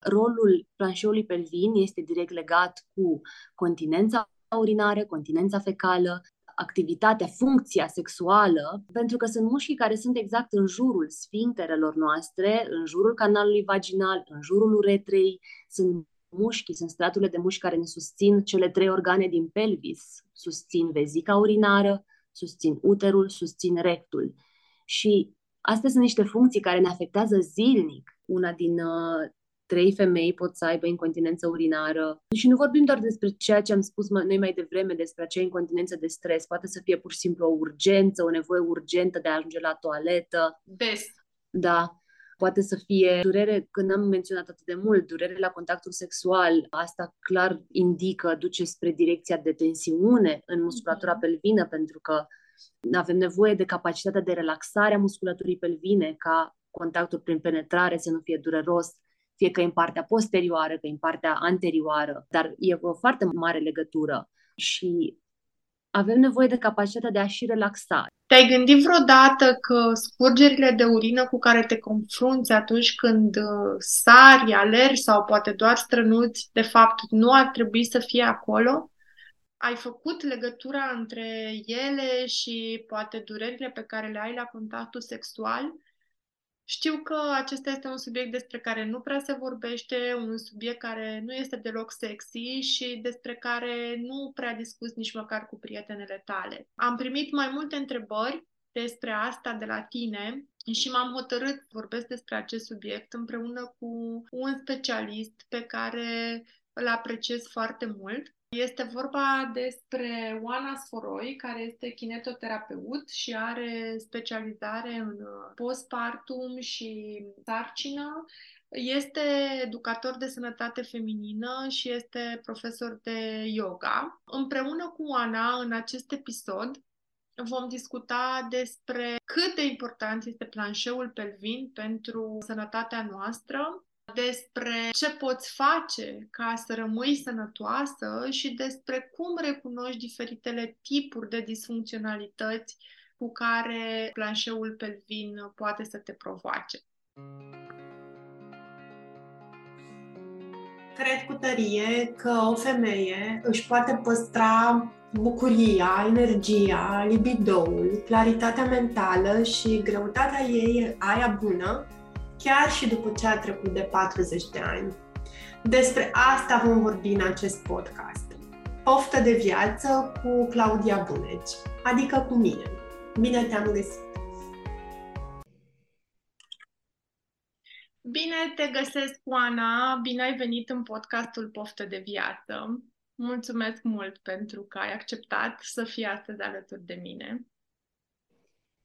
rolul planșeului pelvin este direct legat cu continența urinară, continența fecală, activitatea, funcția sexuală, pentru că sunt mușchii care sunt exact în jurul sfincterelor noastre, în jurul canalului vaginal, în jurul uretrei, sunt mușchii, sunt straturile de mușchi care ne susțin cele trei organe din pelvis, susțin vezica urinară, susțin uterul, susțin rectul. Și astea sunt niște funcții care ne afectează zilnic. Una din uh, trei femei pot să aibă incontinență urinară. Și nu vorbim doar despre ceea ce am spus noi mai devreme, despre acea incontinență de stres. Poate să fie pur și simplu o urgență, o nevoie urgentă de a ajunge la toaletă. Des. Da. Poate să fie durere, când am menționat atât de mult, durere la contactul sexual. Asta clar indică, duce spre direcția de tensiune în musculatura mm-hmm. pelvină, pentru că avem nevoie de capacitatea de relaxare a musculaturii pelvine ca contactul prin penetrare să nu fie dureros, fie că e în partea posterioară, că e în partea anterioară, dar e o foarte mare legătură și avem nevoie de capacitatea de a și relaxa. Te-ai gândit vreodată că scurgerile de urină cu care te confrunți atunci când uh, sari, alergi sau poate doar strănuți, de fapt nu ar trebui să fie acolo? Ai făcut legătura între ele și poate durerile pe care le ai la contactul sexual? Știu că acesta este un subiect despre care nu prea se vorbește, un subiect care nu este deloc sexy și despre care nu prea discuți nici măcar cu prietenele tale. Am primit mai multe întrebări despre asta de la tine și m-am hotărât să vorbesc despre acest subiect împreună cu un specialist pe care îl apreciez foarte mult este vorba despre Oana Sforoi, care este kinetoterapeut și are specializare în postpartum și sarcină. Este educator de sănătate feminină și este profesor de yoga. Împreună cu Oana, în acest episod, vom discuta despre cât de important este planșeul pelvin pentru sănătatea noastră, despre ce poți face ca să rămâi sănătoasă și despre cum recunoști diferitele tipuri de disfuncționalități cu care planșeul pelvin poate să te provoace. Cred cu tărie că o femeie își poate păstra bucuria, energia, libidoul, claritatea mentală și greutatea ei, aia bună, chiar și după ce a trecut de 40 de ani. Despre asta vom vorbi în acest podcast. Poftă de viață cu Claudia Buneci, adică cu mine. Bine te-am găsit! Bine te găsesc, Oana! Bine ai venit în podcastul Poftă de viață! Mulțumesc mult pentru că ai acceptat să fii astăzi alături de mine.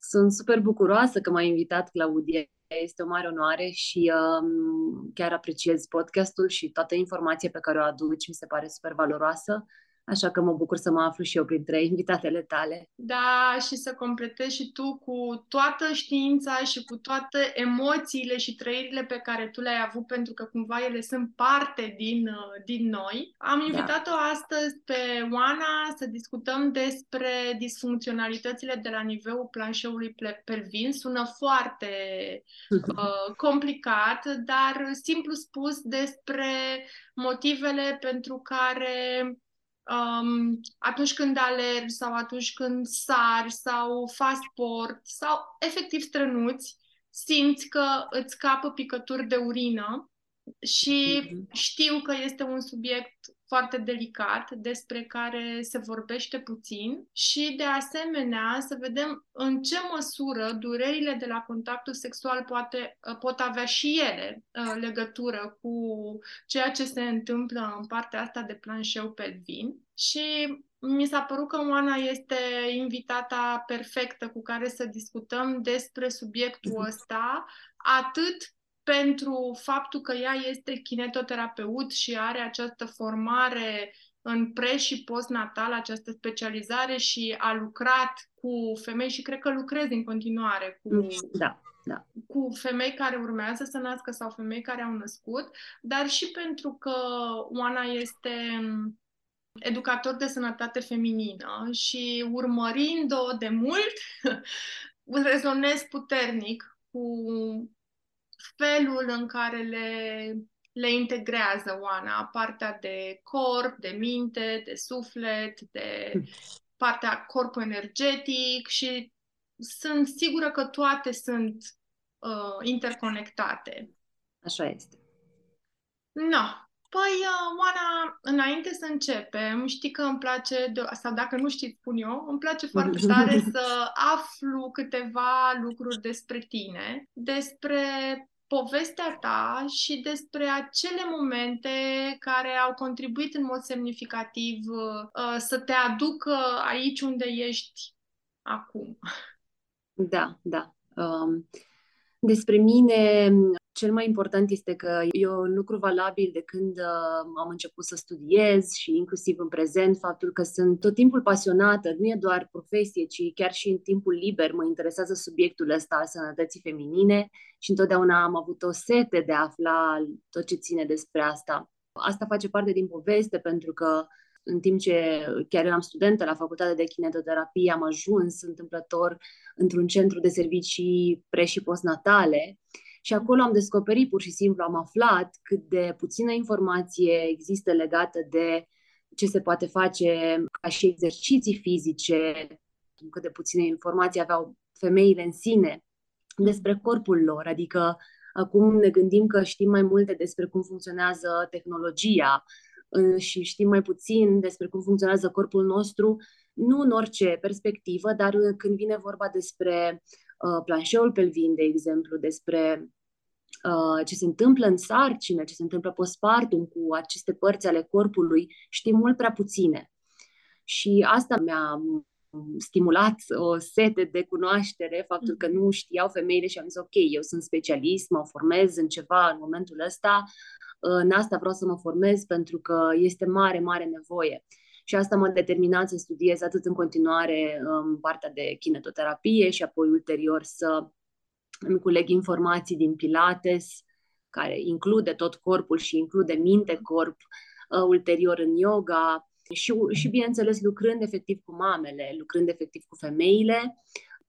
Sunt super bucuroasă că m-ai invitat, Claudia. Este o mare onoare și um, chiar apreciez podcastul și toată informația pe care o aduci, mi se pare super valoroasă Așa că mă bucur să mă aflu și eu printre invitatele tale. Da, și să completezi și tu cu toată știința și cu toate emoțiile și trăirile pe care tu le-ai avut, pentru că cumva ele sunt parte din, uh, din noi. Am da. invitat-o da. astăzi pe Oana să discutăm despre disfuncționalitățile de la nivelul planșeului pelvin. Sună foarte uh, complicat, dar simplu spus despre motivele pentru care um, atunci când alergi sau atunci când sari sau faci sport sau efectiv strănuți, simți că îți scapă picături de urină și mm-hmm. știu că este un subiect foarte delicat, despre care se vorbește puțin și, de asemenea, să vedem în ce măsură durerile de la contactul sexual poate, pot avea și ele uh, legătură cu ceea ce se întâmplă în partea asta de planșeu pelvin. Și mi s-a părut că Oana este invitata perfectă cu care să discutăm despre subiectul mhm. ăsta, atât pentru faptul că ea este kinetoterapeut și are această formare în pre- și postnatal, această specializare și a lucrat cu femei și cred că lucrez în continuare cu, mm, da, da. cu femei care urmează să nască sau femei care au născut, dar și pentru că Oana este educator de sănătate feminină și urmărind-o de mult, rezonez puternic cu felul în care le le integrează Oana, partea de corp, de minte, de suflet, de hm. partea corpul energetic și sunt sigură că toate sunt uh, interconectate. Așa este. No. Păi, uh, Oana, înainte să începem, știi că îmi place, de, sau dacă nu știți, spun eu, îmi place foarte tare să aflu câteva lucruri despre tine, despre povestea ta și despre acele momente care au contribuit în mod semnificativ uh, să te aducă aici unde ești acum. Da, da. Um, despre mine, cel mai important este că e un lucru valabil de când uh, am început să studiez și inclusiv în prezent, faptul că sunt tot timpul pasionată, nu e doar profesie, ci chiar și în timpul liber mă interesează subiectul ăsta al sănătății feminine și întotdeauna am avut o sete de a afla tot ce ține despre asta. Asta face parte din poveste pentru că în timp ce chiar eram studentă la facultatea de kinetoterapie, am ajuns întâmplător într-un centru de servicii pre- și postnatale și acolo am descoperit, pur și simplu, am aflat cât de puțină informație există legată de ce se poate face ca și exerciții fizice, cât de puține informații aveau femeile în sine despre corpul lor, adică acum ne gândim că știm mai multe despre cum funcționează tehnologia, și știm mai puțin despre cum funcționează corpul nostru, nu în orice perspectivă, dar când vine vorba despre uh, planșeul pelvin, de exemplu, despre uh, ce se întâmplă în sarcină, ce se întâmplă postpartum cu aceste părți ale corpului, știm mult prea puține. Și asta mi-a stimulat o sete de cunoaștere, faptul că nu știau femeile și am zis, ok, eu sunt specialist, mă formez în ceva în momentul ăsta, în asta vreau să mă formez pentru că este mare, mare nevoie. Și asta m-a determinat să studiez atât în continuare în partea de kinetoterapie și apoi ulterior să îmi culeg informații din Pilates, care include tot corpul și include minte-corp, uh, ulterior în yoga și, și, bineînțeles, lucrând efectiv cu mamele, lucrând efectiv cu femeile,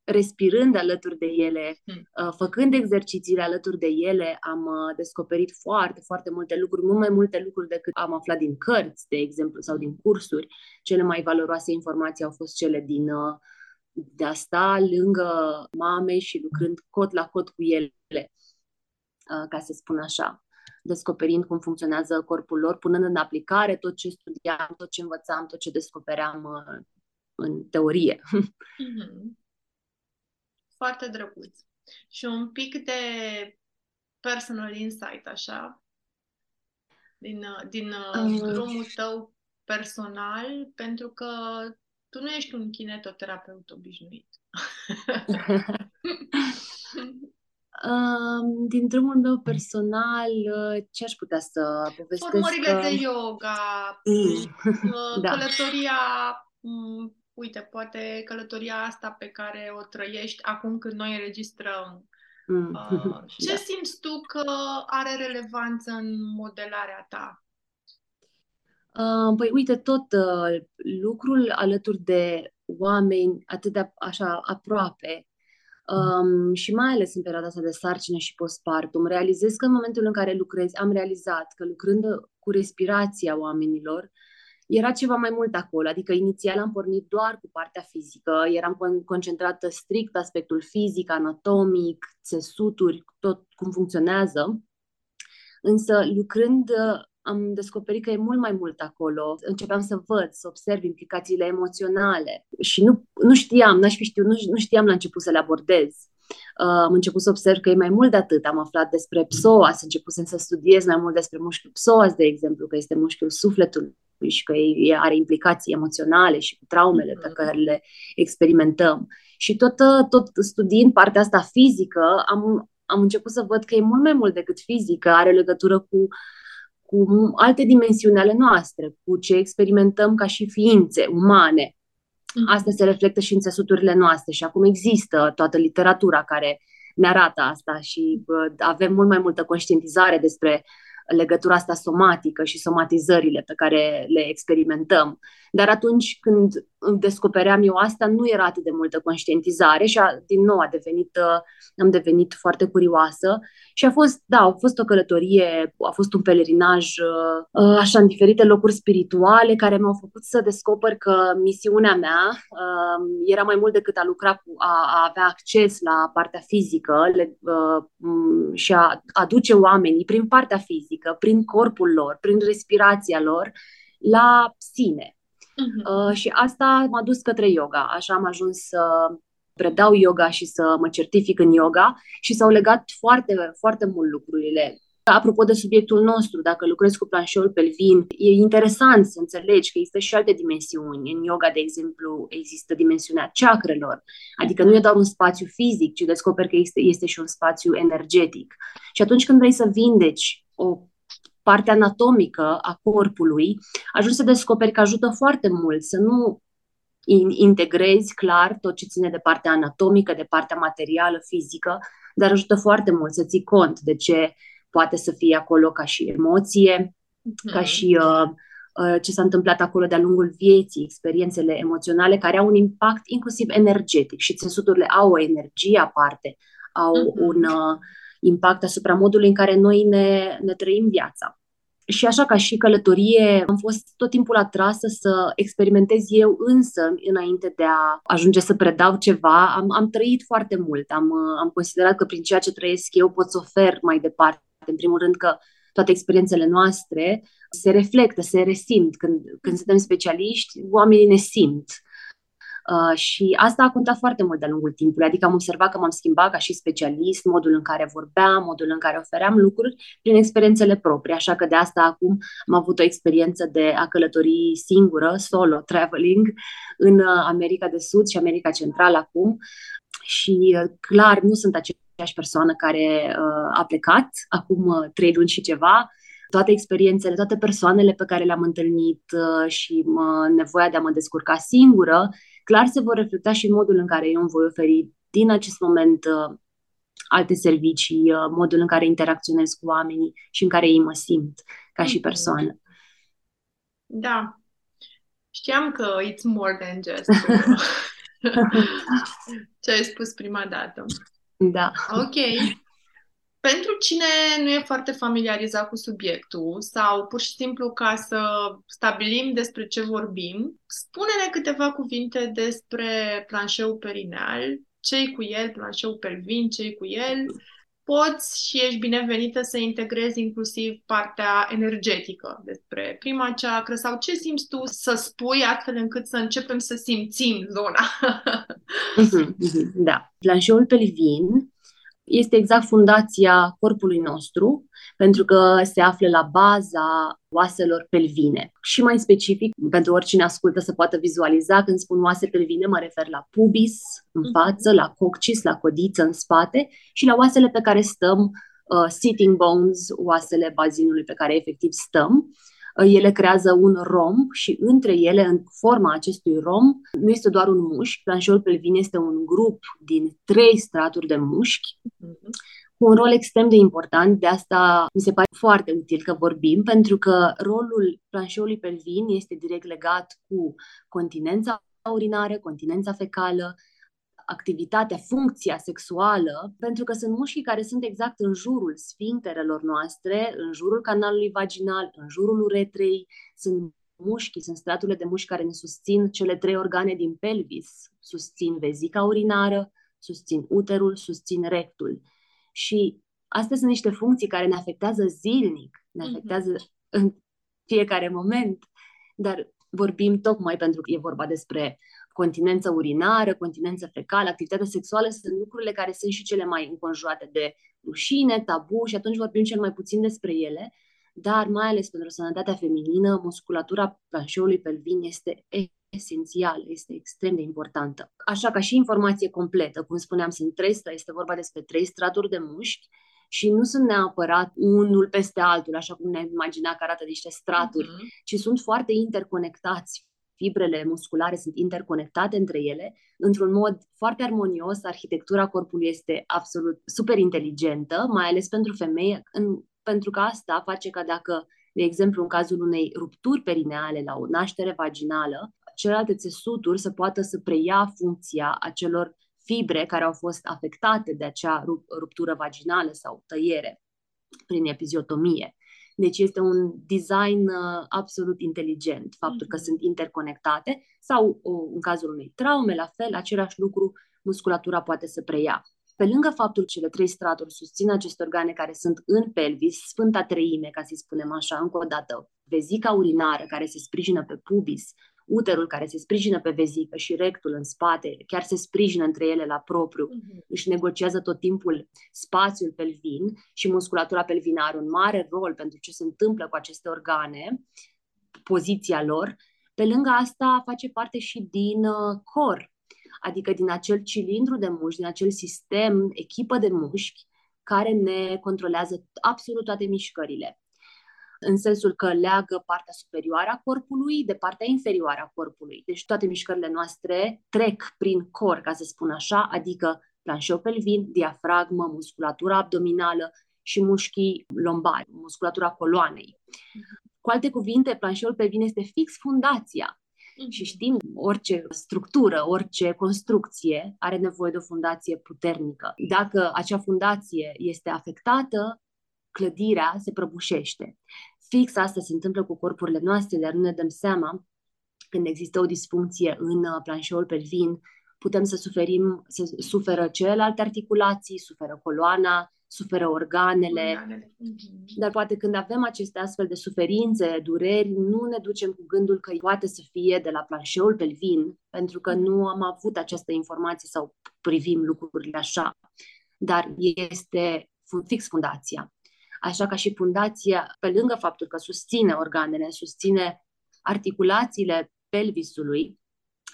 respirând alături de ele, hmm. uh, făcând exercițiile alături de ele, am uh, descoperit foarte, foarte multe lucruri, mult mai multe lucruri decât am aflat din cărți, de exemplu, sau din cursuri. Cele mai valoroase informații au fost cele din uh, de a sta lângă mame și lucrând cot la cot cu ele, ca să spun așa descoperind cum funcționează corpul lor, punând în aplicare tot ce studiam, tot ce învățam, tot ce descopeream în teorie. Mm-hmm. Foarte drăguț. Și un pic de personal insight, așa, din, din uh. drumul tău personal, pentru că tu nu ești un kinetoterapeut obișnuit. Um, din drumul meu personal, uh, ce aș putea să povestesc? Formările de yoga, mm. Uh, da. călătoria mm, uite, poate călătoria asta pe care o trăiești acum când noi înregistrăm, mm. uh, ce da. simți tu că are relevanță în modelarea ta? Uh, păi uite, tot uh, lucrul alături de oameni atât de așa aproape um, și mai ales în perioada asta de sarcină și postpartum, realizez că în momentul în care lucrez, am realizat că lucrând cu respirația oamenilor, era ceva mai mult acolo, adică inițial am pornit doar cu partea fizică, eram concentrată strict pe aspectul fizic, anatomic, țesuturi, tot cum funcționează, însă lucrând am descoperit că e mult mai mult acolo. Începeam să văd, să observ implicațiile emoționale și nu, nu știam, n-aș fi știut, nu, nu știam la început să le abordez. Uh, am început să observ că e mai mult de atât. Am aflat despre psoas, începusem să studiez mai mult despre mușchiul psoas, de exemplu, că este mușchiul sufletului și că are implicații emoționale și cu traumele pe mm-hmm. care le experimentăm. Și tot, tot studiind partea asta fizică, am, am început să văd că e mult mai mult decât fizică, are legătură cu, cu alte dimensiuni ale noastre, cu ce experimentăm ca și ființe umane. Mm-hmm. Asta se reflectă și în țesuturile noastre și acum există toată literatura care ne arată asta și uh, avem mult mai multă conștientizare despre legătura asta somatică și somatizările pe care le experimentăm. Dar atunci când descopeream eu asta, nu era atât de multă conștientizare și a, din nou a devenit, uh, am devenit foarte curioasă. Și a fost, da, a fost o călătorie, a fost un pelerinaj uh, uh, așa în diferite locuri spirituale care m-au făcut să descoper că misiunea mea era mai mult decât a lucra cu, a, a avea acces la partea fizică le, și a aduce oamenii prin partea fizică, prin corpul lor, prin respirația lor, la sine Uh-huh. Uh, și asta m-a dus către yoga. Așa am ajuns să predau yoga și să mă certific în yoga și s-au legat foarte, foarte mult lucrurile. Apropo de subiectul nostru, dacă lucrezi cu planșeul pelvin, e interesant să înțelegi că există și alte dimensiuni. În yoga, de exemplu, există dimensiunea chakrelor, adică nu e doar un spațiu fizic, ci descoperi că este, este și un spațiu energetic. Și atunci când vrei să vindeci o partea anatomică a corpului, ajungi să descoperi că ajută foarte mult să nu integrezi clar tot ce ține de partea anatomică, de partea materială, fizică, dar ajută foarte mult să ții cont de ce poate să fie acolo ca și emoție, mm-hmm. ca și uh, uh, ce s-a întâmplat acolo de-a lungul vieții, experiențele emoționale care au un impact inclusiv energetic și țesuturile au o energie aparte, au mm-hmm. un uh, impact asupra modului în care noi ne, ne trăim viața. Și așa ca și călătorie, am fost tot timpul atrasă să experimentez eu însă, înainte de a ajunge să predau ceva, am, am trăit foarte mult. Am, am considerat că prin ceea ce trăiesc eu pot să ofer mai departe. În primul rând că toate experiențele noastre se reflectă, se resimt. Când, când suntem specialiști, oamenii ne simt. Uh, și asta a contat foarte mult de-a lungul timpului, adică am observat că m-am schimbat ca și specialist, modul în care vorbeam, modul în care ofeream lucruri prin experiențele proprii, așa că de asta acum am avut o experiență de a călători singură, solo traveling, în uh, America de Sud și America Centrală acum. Și uh, clar nu sunt aceeași persoană care uh, a plecat acum uh, trei luni și ceva, toate experiențele, toate persoanele pe care le-am întâlnit uh, și mă, nevoia de a mă descurca singură clar se vor reflecta și în modul în care eu îmi voi oferi din acest moment uh, alte servicii, uh, modul în care interacționez cu oamenii și în care ei mă simt ca și mhm. persoană. Da. Știam că it's more than just ce ai spus prima dată. Da. Ok. Pentru cine nu e foarte familiarizat cu subiectul sau pur și simplu ca să stabilim despre ce vorbim, spune-ne câteva cuvinte despre planșeul perineal, ce cu el, planșeul pelvin, ce cu el. Poți și ești binevenită să integrezi inclusiv partea energetică despre prima ceacră sau ce simți tu să spui astfel încât să începem să simțim zona. Mhm, mhm, da. Planșeul pelvin este exact fundația corpului nostru, pentru că se află la baza oaselor pelvine. Și mai specific, pentru oricine ascultă să poată vizualiza, când spun oase pelvine, mă refer la pubis în mhm. față, la coccis, la codiță în spate și la oasele pe care stăm, uh, sitting bones, oasele bazinului pe care efectiv stăm ele creează un rom și între ele, în forma acestui rom, nu este doar un mușchi, planșeul pelvin este un grup din trei straturi de mușchi, cu un rol extrem de important, de asta mi se pare foarte util că vorbim, pentru că rolul planșeului pelvin este direct legat cu continența urinară, continența fecală, activitatea, funcția sexuală, pentru că sunt mușchii care sunt exact în jurul sfincterelor noastre, în jurul canalului vaginal, în jurul uretrei, sunt mușchii, sunt straturile de mușchi care ne susțin cele trei organe din pelvis, susțin vezica urinară, susțin uterul, susțin rectul. Și astea sunt niște funcții care ne afectează zilnic, ne mhm. afectează mm-hmm. în fiecare moment, dar vorbim tocmai pentru că e vorba despre continență urinară, continență fecală, activitatea sexuală sunt lucrurile care sunt și cele mai înconjurate de rușine, tabu și atunci vorbim cel mai puțin despre ele, dar mai ales pentru sănătatea feminină, musculatura planșeului pelvin este esențială, este extrem de importantă. Așa ca și informație completă, cum spuneam, sunt trei, este vorba despre trei straturi de mușchi și nu sunt neapărat unul peste altul, așa cum ne imagina că arată niște straturi, uh-huh. ci sunt foarte interconectați fibrele musculare sunt interconectate între ele într-un mod foarte armonios. Arhitectura corpului este absolut super inteligentă, mai ales pentru femeie, în, pentru că asta face ca dacă, de exemplu, în cazul unei rupturi perineale la o naștere vaginală, celelalte țesuturi să poată să preia funcția acelor fibre care au fost afectate de acea ruptură vaginală sau tăiere prin epiziotomie. Deci este un design uh, absolut inteligent, faptul că mhm. sunt interconectate sau, uh, în cazul unei traume, la fel, același lucru musculatura poate să preia. Pe lângă faptul că cele trei straturi susțin aceste organe care sunt în pelvis, sfânta treime, ca să spunem așa, încă o dată, vezica urinară care se sprijină pe pubis, uterul care se sprijină pe vezică și rectul în spate, chiar se sprijină între ele la propriu, uh-huh. își negociază tot timpul spațiul pelvin și musculatura pelvină are un mare rol pentru ce se întâmplă cu aceste organe, poziția lor. Pe lângă asta face parte și din uh, cor, adică din acel cilindru de mușchi, din acel sistem, echipă de mușchi care ne controlează absolut toate mișcările în sensul că leagă partea superioară a corpului de partea inferioară a corpului. Deci toate mișcările noastre trec prin cor, ca să spun așa, adică planșeu pelvin, diafragmă, musculatura abdominală și mușchii lombari, musculatura coloanei. Cu alte cuvinte, planșeul pelvin este fix fundația. Și știm, orice structură, orice construcție are nevoie de o fundație puternică. Dacă acea fundație este afectată, clădirea se prăbușește. Fix asta se întâmplă cu corpurile noastre, dar nu ne dăm seama când există o disfuncție în uh, planșeul pelvin, putem să suferim, să suferă celelalte articulații, suferă coloana, suferă organele, organele. Mhm. dar poate când avem aceste astfel de suferințe, dureri, nu ne ducem cu gândul că poate să fie de la planșeul pelvin, pentru că nu am avut această informație sau privim lucrurile așa, dar este fix fundația. Așa ca și fundația, pe lângă faptul că susține organele, susține articulațiile pelvisului,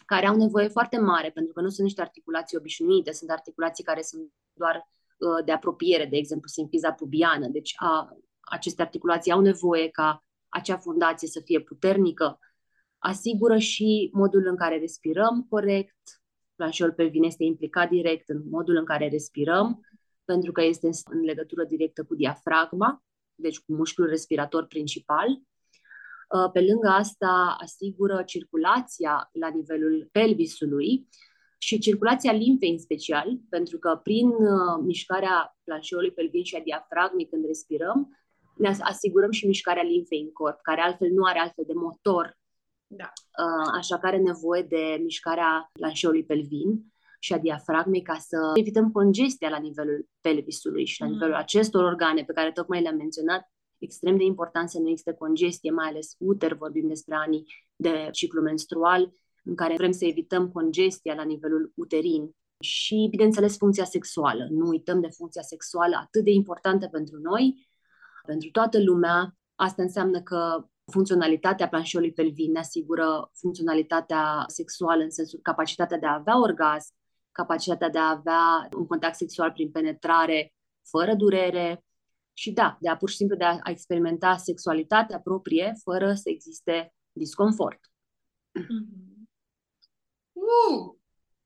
care au nevoie foarte mare, pentru că nu sunt niște articulații obișnuite, sunt articulații care sunt doar uh, de apropiere, de exemplu, simpiza pubiană. Deci a, aceste articulații au nevoie ca acea fundație să fie puternică, asigură și modul în care respirăm corect, planșeul pelvin este implicat direct în modul în care respirăm, pentru că este în legătură directă cu diafragma, deci cu mușchiul respirator principal. Uh, pe lângă asta, asigură circulația la nivelul pelvisului și circulația limfei în special, pentru că prin uh, mișcarea planșeului pelvin și a diafragmei când respirăm, ne asigurăm și mișcarea limfei în corp, care altfel nu are altfel de motor. Da. Uh, așa că are nevoie de mișcarea planșeului pelvin și a diafragmei ca să evităm congestia la nivelul pelvisului și la mm. nivelul acestor organe pe care tocmai le-am menționat. Extrem de important să nu existe congestie, mai ales uter, vorbim despre anii de ciclu menstrual, în care vrem să evităm congestia la nivelul uterin și, bineînțeles, funcția sexuală. Nu uităm de funcția sexuală atât de importantă pentru noi, pentru toată lumea. Asta înseamnă că funcționalitatea planșeului pelvin ne asigură funcționalitatea sexuală în sensul capacitatea de a avea orgasm, capacitatea de a avea un contact sexual prin penetrare fără durere și da, de a pur și simplu de a experimenta sexualitatea proprie fără să existe disconfort. Mm-hmm. Uh!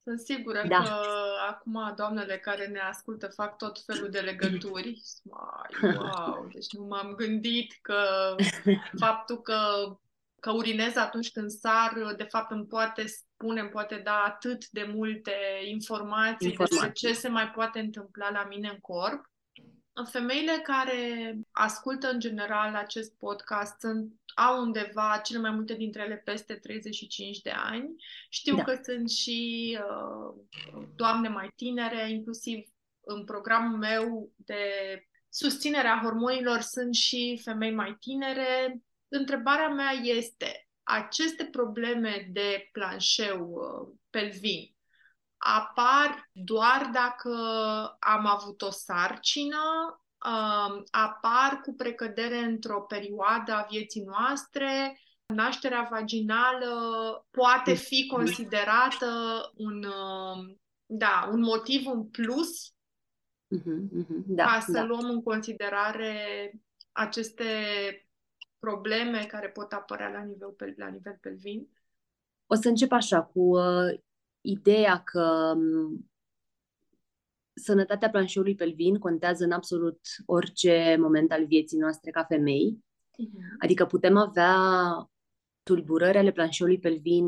Sunt sigură da. că acum doamnele care ne ascultă fac tot felul de legături. Mai, wow! Deci nu m-am gândit că faptul că că urinez atunci când sar, de fapt îmi poate spune, îmi poate da atât de multe informații, informații despre ce se mai poate întâmpla la mine în corp. Femeile care ascultă în general acest podcast sunt, au undeva, cele mai multe dintre ele, peste 35 de ani. Știu da. că sunt și uh, doamne mai tinere, inclusiv în programul meu de susținere a hormonilor sunt și femei mai tinere, întrebarea mea este, aceste probleme de planșeu uh, pelvin apar doar dacă am avut o sarcină, uh, apar cu precădere într-o perioadă a vieții noastre, nașterea vaginală poate fi considerată un, uh, da, un motiv în plus uh-huh, uh-huh, da, ca să da. luăm în considerare aceste probleme care pot apărea la nivel, la nivel pelvin? O să încep așa, cu uh, ideea că um, sănătatea planșeului pelvin contează în absolut orice moment al vieții noastre ca femei. Uh-huh. Adică putem avea tulburări ale planșeului pelvin,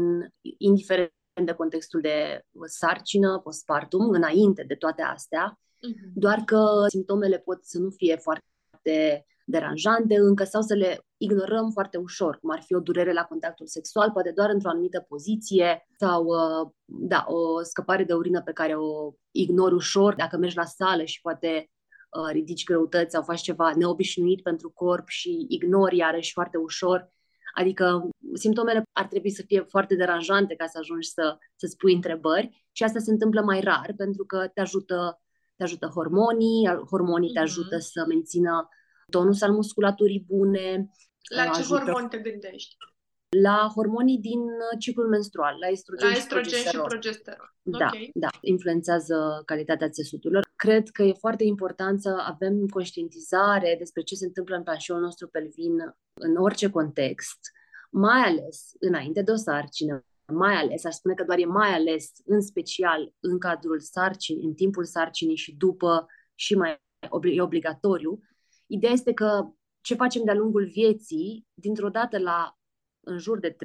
indiferent de contextul de sarcină, postpartum, înainte de toate astea, uh-huh. doar că simptomele pot să nu fie foarte deranjante încă sau să le ignorăm foarte ușor, cum ar fi o durere la contactul sexual, poate doar într-o anumită poziție sau uh, da, o scăpare de urină pe care o ignori ușor dacă mergi la sală și poate uh, ridici greutăți sau faci ceva neobișnuit pentru corp și ignori iarăși foarte ușor. Adică simptomele ar trebui să fie foarte deranjante ca să ajungi să, să spui întrebări și asta se întâmplă mai rar pentru că te ajută, te ajută hormonii, hormonii mm-hmm. te ajută să mențină tonus al musculaturii bune. La ce ajută... hormon te gândești? La hormonii din uh, ciclul menstrual, la estrogen, la estrogen și progesteron. Și progesteron. Da, okay. da, influențează calitatea țesuturilor. Cred că e foarte important să avem conștientizare despre ce se întâmplă în planșeul nostru pelvin în orice context, mai ales înainte de o sarcină, mai ales, aș spune că doar e mai ales, în special în cadrul sarcinii, în timpul sarcinii și după și mai e obligatoriu, Ideea este că ce facem de-a lungul vieții, dintr-o dată la în jur de 35-40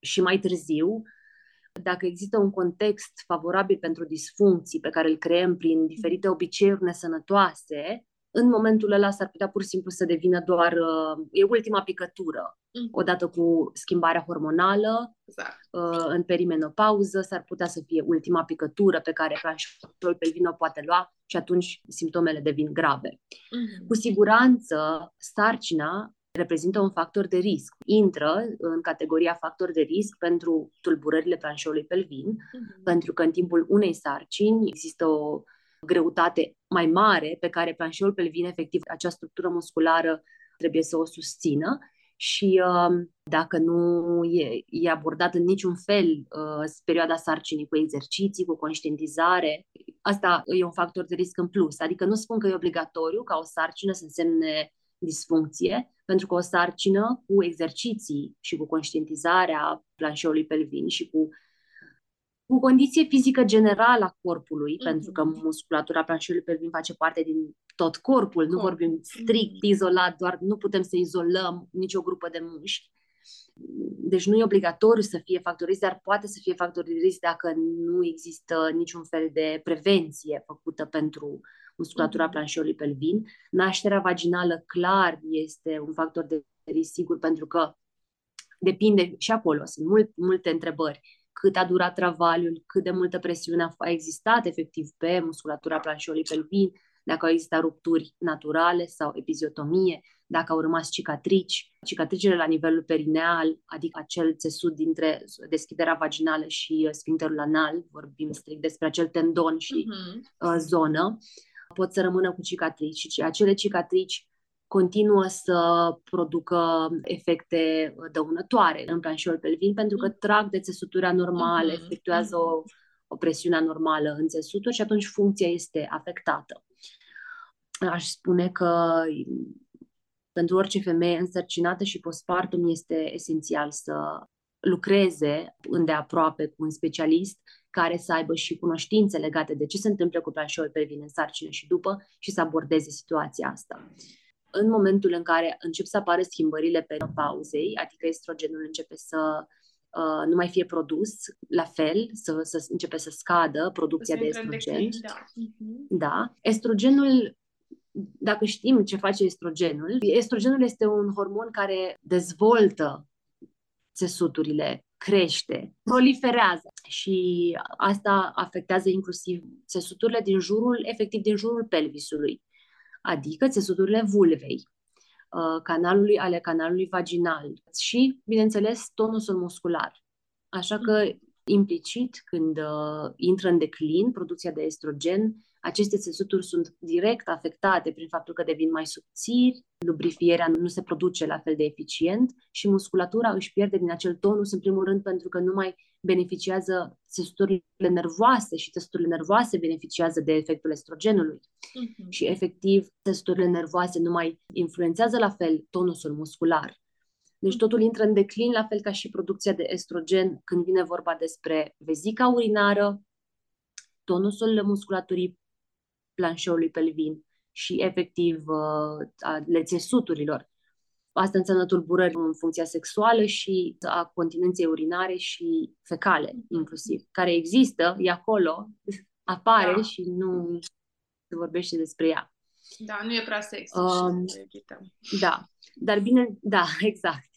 și mai târziu, dacă există un context favorabil pentru disfuncții pe care îl creăm prin diferite obiceiuri nesănătoase, în momentul ăla s-ar putea pur și simplu să devină doar, uh, e ultima picătură. Mm. Odată cu schimbarea hormonală, exact. uh, în perimenopauză, s-ar putea să fie ultima picătură pe care planșul pelvin o poate lua și atunci simptomele devin grave. Mm. Cu siguranță, sarcina reprezintă un factor de risc. Intră în categoria factor de risc pentru tulburările planșeului pelvin, mm-hmm. pentru că în timpul unei sarcini există o greutate mai mare pe care planșeul pelvin, efectiv, acea structură musculară trebuie să o susțină și uh, dacă nu e, e abordat în niciun fel uh, perioada sarcinii cu exerciții, cu conștientizare, asta e un factor de risc în plus. Adică nu spun că e obligatoriu ca o sarcină să însemne disfuncție, pentru că o sarcină cu exerciții și cu conștientizarea planșeului pelvin și cu cu condiție fizică generală a corpului, mm-hmm. pentru că musculatura planșului pelvin face parte din tot corpul, Corp. nu vorbim strict, mm-hmm. izolat, doar nu putem să izolăm nicio grupă de mușchi. Deci nu e obligatoriu să fie factor risc, dar poate să fie factor de risc dacă nu există niciun fel de prevenție făcută pentru musculatura mm-hmm. planșului pelvin. Nașterea vaginală clar este un factor de risc sigur pentru că depinde și acolo, sunt mult, multe întrebări cât a durat travaliul, cât de multă presiune a existat efectiv pe musculatura planșului pelvin, dacă au existat rupturi naturale sau epiziotomie, dacă au rămas cicatrici, cicatricile la nivelul perineal, adică acel țesut dintre deschiderea vaginală și uh, sfincterul anal, vorbim strict despre acel tendon și uh-huh. zonă, pot să rămână cu cicatrici și acele cicatrici continuă să producă efecte dăunătoare în planșeul pelvin pentru că trag de țesuturi anormale, mm-hmm. efectuează o, o presiune anormală în țesuturi și atunci funcția este afectată. Aș spune că pentru orice femeie însărcinată și postpartum este esențial să lucreze îndeaproape cu un specialist care să aibă și cunoștințe legate de ce se întâmplă cu planșeul pelvin în sarcină și după și să abordeze situația asta în momentul în care încep să apară schimbările pe pauzei, adică estrogenul începe să uh, nu mai fie produs, la fel, să, să începe să scadă producția de estrogen. Da. Uh-huh. da. Estrogenul dacă știm ce face estrogenul, estrogenul este un hormon care dezvoltă țesuturile, crește, proliferează și asta afectează inclusiv țesuturile din jurul, efectiv din jurul pelvisului adică țesuturile vulvei, uh, canalului, ale canalului vaginal și, bineînțeles, tonusul muscular. Așa că, mm. implicit, când uh, intră în declin producția de estrogen, aceste țesuturi sunt direct afectate prin faptul că devin mai subțiri, lubrifierea nu se produce la fel de eficient și musculatura își pierde din acel tonus, în primul rând, pentru că nu mai beneficiază țesuturile nervoase și țesuturile nervoase beneficiază de efectul estrogenului. Uh-huh. Și, efectiv, țesuturile nervoase nu mai influențează la fel tonusul muscular. Deci mhm. totul intră în declin, la fel ca și producția de estrogen când vine vorba despre vezica urinară, tonusul musculaturii planșeului pelvin și efectiv uh, ale țesuturilor. Asta înseamnă tulburări în funcția sexuală și a continenței urinare și fecale, inclusiv, care există, e acolo, apare da. și nu se vorbește despre ea. Da, nu e prea sexy um, și Da, dar bine, da, exact.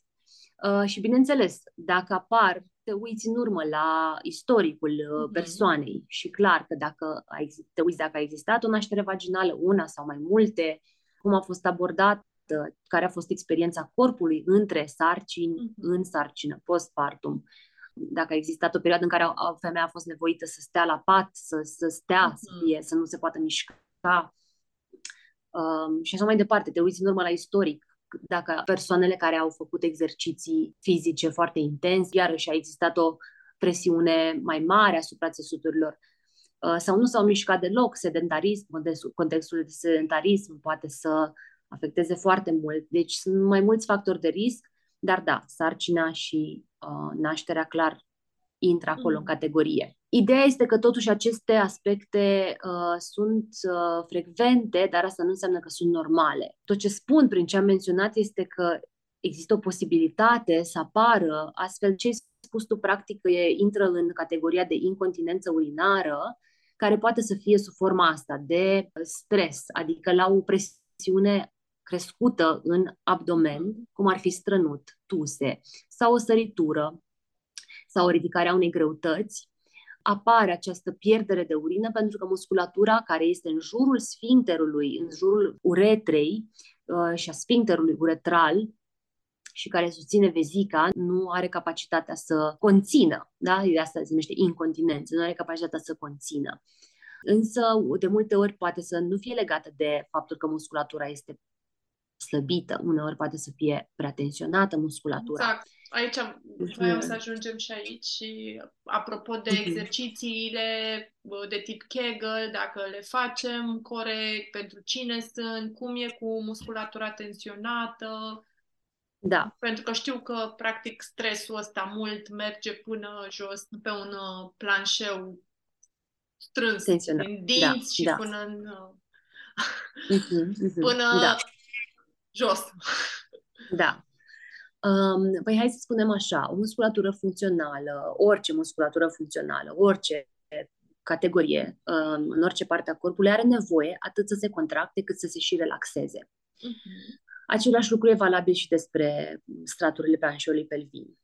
Uh, și bineînțeles, dacă apar, te uiți în urmă la istoricul uh, persoanei și clar că dacă ai, te uiți dacă a existat o naștere vaginală, una sau mai multe, cum a fost abordat care a fost experiența corpului între sarcini, uh-huh. în sarcină, postpartum. Dacă a existat o perioadă în care o femeie a fost nevoită să stea la pat, să, să stea, uh-huh. să, fie, să nu se poată mișca. Um, și așa mai departe, te uiți în urmă la istoric, dacă persoanele care au făcut exerciții fizice foarte intens, iarăși a existat o presiune mai mare asupra țesuturilor uh, sau nu s-au mișcat deloc, sedentarism, contextul de sedentarism poate să afecteze foarte mult. Deci sunt mai mulți factori de risc, dar da, sarcina și uh, nașterea clar intră acolo mm. în categorie. Ideea este că totuși aceste aspecte uh, sunt uh, frecvente, dar asta nu înseamnă că sunt normale. Tot ce spun prin ce am menționat este că există o posibilitate să apară astfel ce ai spus tu practic e, intră în categoria de incontinență urinară, care poate să fie sub forma asta de stres, adică la o presiune crescută în abdomen, cum ar fi strănut, tuse sau o săritură sau o ridicare a unei greutăți, apare această pierdere de urină pentru că musculatura care este în jurul sfincterului, în jurul uretrei uh, și a sfincterului uretral și care susține vezica, nu are capacitatea să conțină, da? De asta se numește incontinență, nu are capacitatea să conțină. Însă, de multe ori, poate să nu fie legată de faptul că musculatura este slăbită, uneori poate să fie prea tensionată musculatura. Exact. Aici voiam să ajungem și aici și apropo de mhm. exercițiile de tip Kegel, dacă le facem corect, pentru cine sunt, cum e cu musculatura tensionată. Da. Pentru că știu că, practic, stresul ăsta mult merge până jos pe un uh, planșeu strâns Tensionat. din dinți da, și da. până în... Uh, până da jos. Da. Um, păi hai să spunem așa, o musculatură funcțională, orice musculatură funcțională, orice categorie, um, în orice parte a corpului, are nevoie atât să se contracte cât să se și relaxeze. Uh-huh. Același lucru e valabil și despre straturile planșeului pelvin.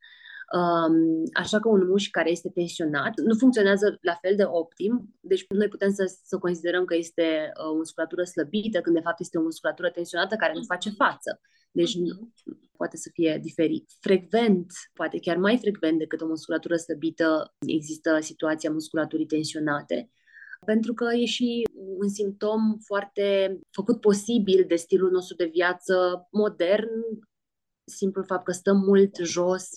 Um, așa că un mușchi care este tensionat nu funcționează la fel de optim, deci noi putem să, să considerăm că este uh, o musculatură slăbită, când de fapt este o musculatură tensionată care nu face mhm. față. Deci nu, poate să fie diferit. Frecvent, poate chiar mai frecvent decât o musculatură slăbită, există situația musculaturii tensionate, pentru că e și un simptom foarte făcut posibil de stilul nostru de viață modern, simplul fapt că stăm mult jos,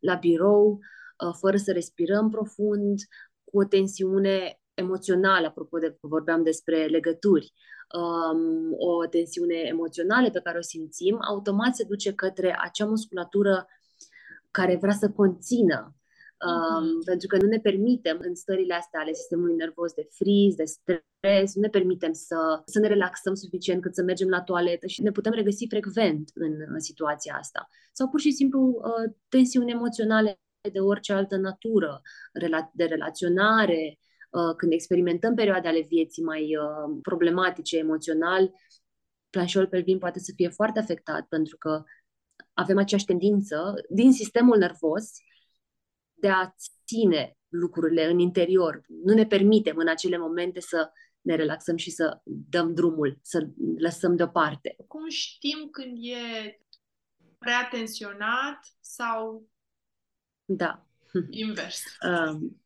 la birou, uh, fără să respirăm profund, cu o tensiune emoțională, apropo de că vorbeam despre legături, um, o tensiune emoțională pe care o simțim, automat se duce către acea musculatură care vrea să conțină Um, mm-hmm. Pentru că nu ne permitem în stările astea ale sistemului nervos de friz, de stres, nu ne permitem să, să ne relaxăm suficient cât să mergem la toaletă și ne putem regăsi frecvent în, în situația asta. Sau pur și simplu uh, tensiuni emoționale de orice altă natură, de relaționare, uh, când experimentăm perioade ale vieții mai uh, problematice emoțional, planșeul pelvin poate să fie foarte afectat pentru că avem aceeași tendință din sistemul nervos de a ține lucrurile în interior. Nu ne permitem în acele momente să ne relaxăm și să dăm drumul, să lăsăm deoparte. Cum știm când e prea tensionat sau da. invers? Um,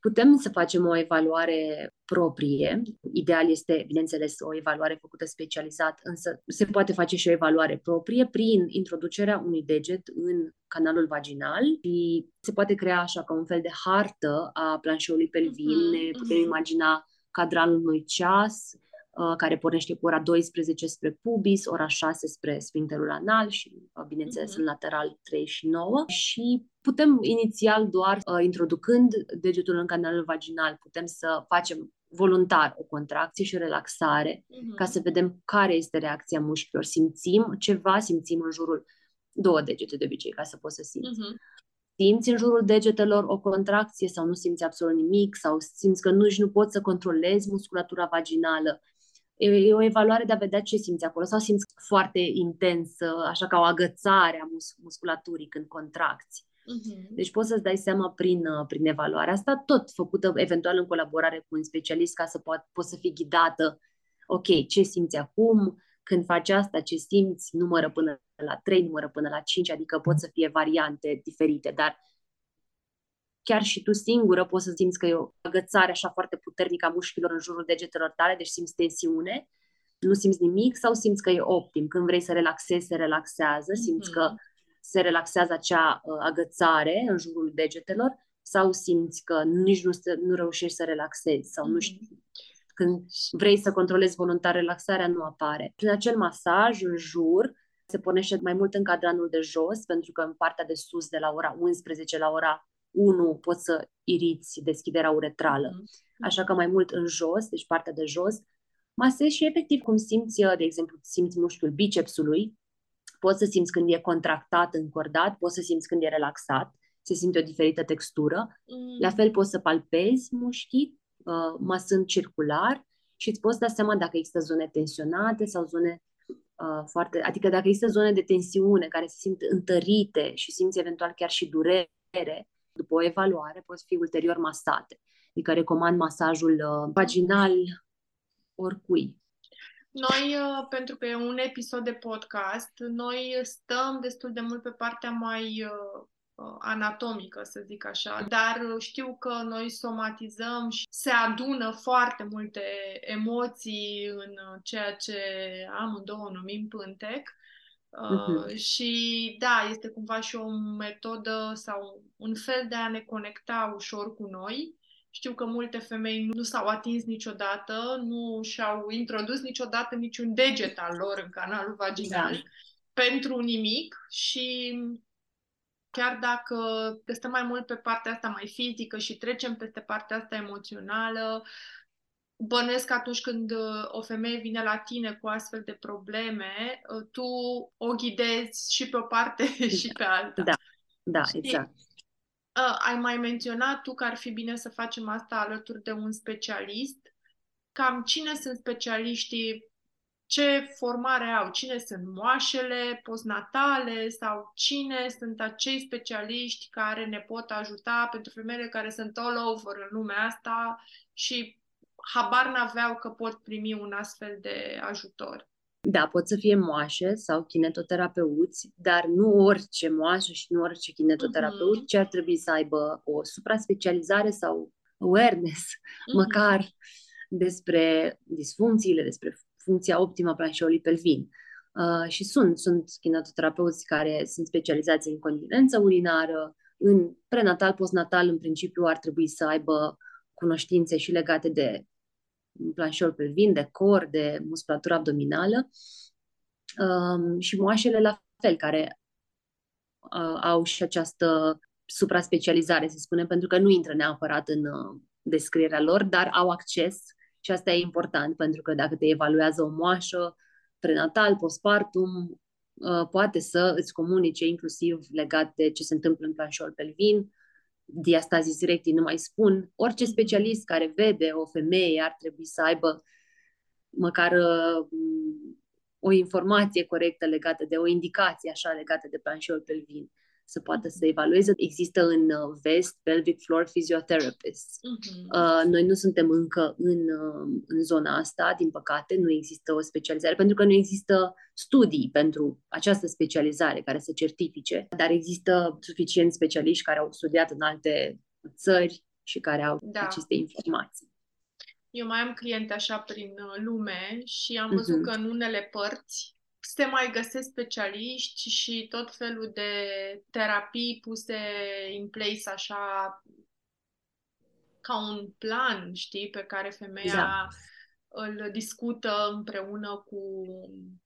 Putem să facem o evaluare proprie. Ideal este, bineînțeles, o evaluare făcută specializat, însă se poate face și o evaluare proprie prin introducerea unui deget în canalul vaginal și se poate crea așa ca un fel de hartă a planșeului pelvin. Uh-huh, ne putem uh-huh. imagina cadranul unui ceas Uh, care pornește cu ora 12 spre pubis, ora 6 spre sfincterul anal și, uh, bineînțeles, uh-huh. în lateral 3 și 9 și putem inițial doar uh, introducând degetul în canalul vaginal, putem să facem voluntar o contracție și o relaxare uh-huh. ca să vedem care este reacția mușchilor. Simțim ceva, simțim în jurul două degete de obicei, ca să poți să simți. Uh-huh. Simți în jurul degetelor o contracție sau nu simți absolut nimic sau simți că nu-și nu poți să controlezi musculatura vaginală. E, e o evaluare de a vedea ce simți acolo sau simți foarte intens, așa ca o agățare a mus- musculaturii când contracți. Uh-huh. Deci poți să-ți dai seama prin, prin evaluarea asta, tot făcută eventual în colaborare cu un specialist ca să po- poți să fii ghidată. Ok, ce simți acum? Când faci asta, ce simți? Numără până la 3, numără până la 5, adică pot să fie variante diferite, dar chiar și tu singură poți să simți că e o agățare așa foarte puternică a mușchilor în jurul degetelor tale, deci simți tensiune, nu simți nimic sau simți că e optim. Când vrei să relaxezi, se relaxează, simți mm-hmm. că se relaxează acea uh, agățare în jurul degetelor sau simți că nici nu, nu reușești să relaxezi sau mm-hmm. nu știi. Când vrei să controlezi voluntar relaxarea, nu apare. Prin acel masaj în jur, se pornește mai mult în cadranul de jos, pentru că în partea de sus, de la ora 11 la ora 1, poți să iriți deschiderea uretrală. Mm-hmm. Așa că mai mult în jos, deci partea de jos, masezi și efectiv cum simți, de exemplu, simți mușchiul bicepsului, poți să simți când e contractat, încordat, poți să simți când e relaxat, se simte o diferită textură. Mm. La fel poți să palpezi mușchii, uh, masând circular și îți poți da seama dacă există zone tensionate sau zone uh, foarte... Adică dacă există zone de tensiune care se simt întărite și simți eventual chiar și durere, după o evaluare pot fi ulterior masate. Adică recomand masajul uh, vaginal oricui. Noi, uh, pentru că e un episod de podcast, noi stăm destul de mult pe partea mai uh, uh, anatomică, să zic așa, dar știu că noi somatizăm și se adună foarte multe emoții în ceea ce amândouă numim pântec. Uh-huh. Și da, este cumva și o metodă sau un fel de a ne conecta ușor cu noi știu că multe femei nu s-au atins niciodată, nu și-au introdus niciodată niciun deget al lor în canalul vaginal da. pentru nimic și chiar dacă stăm mai mult pe partea asta mai fizică și trecem peste partea asta emoțională, bănuiesc că atunci când o femeie vine la tine cu astfel de probleme, tu o ghidezi și pe o parte și pe alta. Da, da, exact. Uh, ai mai menționat tu că ar fi bine să facem asta alături de un specialist. Cam cine sunt specialiștii, ce formare au, cine sunt moașele postnatale sau cine sunt acei specialiști care ne pot ajuta pentru femeile care sunt all over în lumea asta și habar n-aveau că pot primi un astfel de ajutor. Da, pot să fie moașe sau kinetoterapeuți, dar nu orice moașă și nu orice kinetoterapeut, uh-huh. ci ar trebui să aibă o supra-specializare sau awareness, uh-huh. măcar despre disfuncțiile, despre funcția optimă a planșeului pelvin. Uh, și sunt, sunt kinetoterapeuți care sunt specializați în continență urinară, în prenatal, postnatal, în principiu ar trebui să aibă cunoștințe și legate de planșor pelvin, de cor, de musculatură abdominală. Um, și moașele la fel, care uh, au și această supra-specializare, să spunem, pentru că nu intră neapărat în uh, descrierea lor, dar au acces și asta e important, pentru că dacă te evaluează o moașă prenatal, postpartum, uh, poate să îți comunice inclusiv legat de ce se întâmplă în planșor pelvin, diastazis recti, nu mai spun, orice specialist care vede o femeie ar trebui să aibă măcar uh, o informație corectă legată de o indicație așa legată de planșeul pelvin să poată să evalueze. Există în uh, vest pelvic floor physiotherapists. Uh-huh. Uh, noi nu suntem încă în, uh, în zona asta, din păcate, nu există o specializare, pentru că nu există studii pentru această specializare care să certifice, dar există suficient specialiști care au studiat în alte țări și care au da. aceste informații. Eu mai am cliente așa prin uh, lume și am văzut uh-huh. că în unele părți se mai găsesc specialiști și tot felul de terapii puse în place așa ca un plan, știi, pe care femeia da. îl discută împreună cu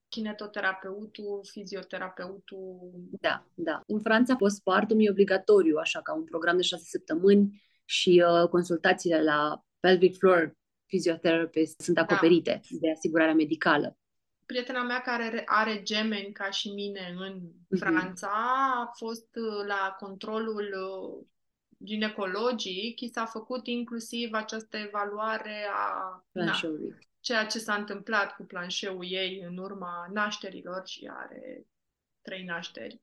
kinetoterapeutul, fizioterapeutul. Da, da. În Franța postpartum e obligatoriu, așa ca un program de șase săptămâni și uh, consultațiile la pelvic floor physiotherapist sunt da. acoperite da. de asigurarea medicală. Prietena mea care are gemeni ca și mine în mhm. Franța a fost uh, la controlul uh, ginecologic, i s-a făcut inclusiv această evaluare a na, ceea ce s-a întâmplat cu planșeul ei în urma nașterilor și are trei nașteri.